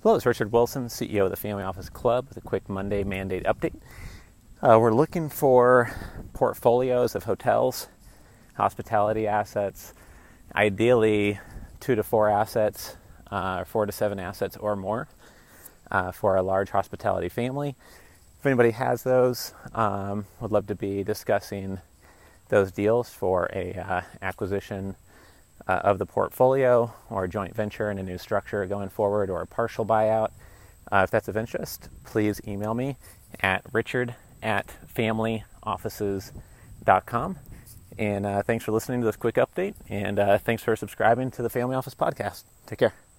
Hello, it's Richard Wilson, CEO of the Family Office Club, with a quick Monday mandate update. Uh, we're looking for portfolios of hotels, hospitality assets, ideally two to four assets, uh, four to seven assets or more uh, for a large hospitality family. If anybody has those, um, would love to be discussing those deals for a uh, acquisition uh, of the portfolio or a joint venture in a new structure going forward or a partial buyout. Uh, if that's of interest, please email me at richard at familyoffices.com. And uh, thanks for listening to this quick update. And uh, thanks for subscribing to the Family Office Podcast. Take care.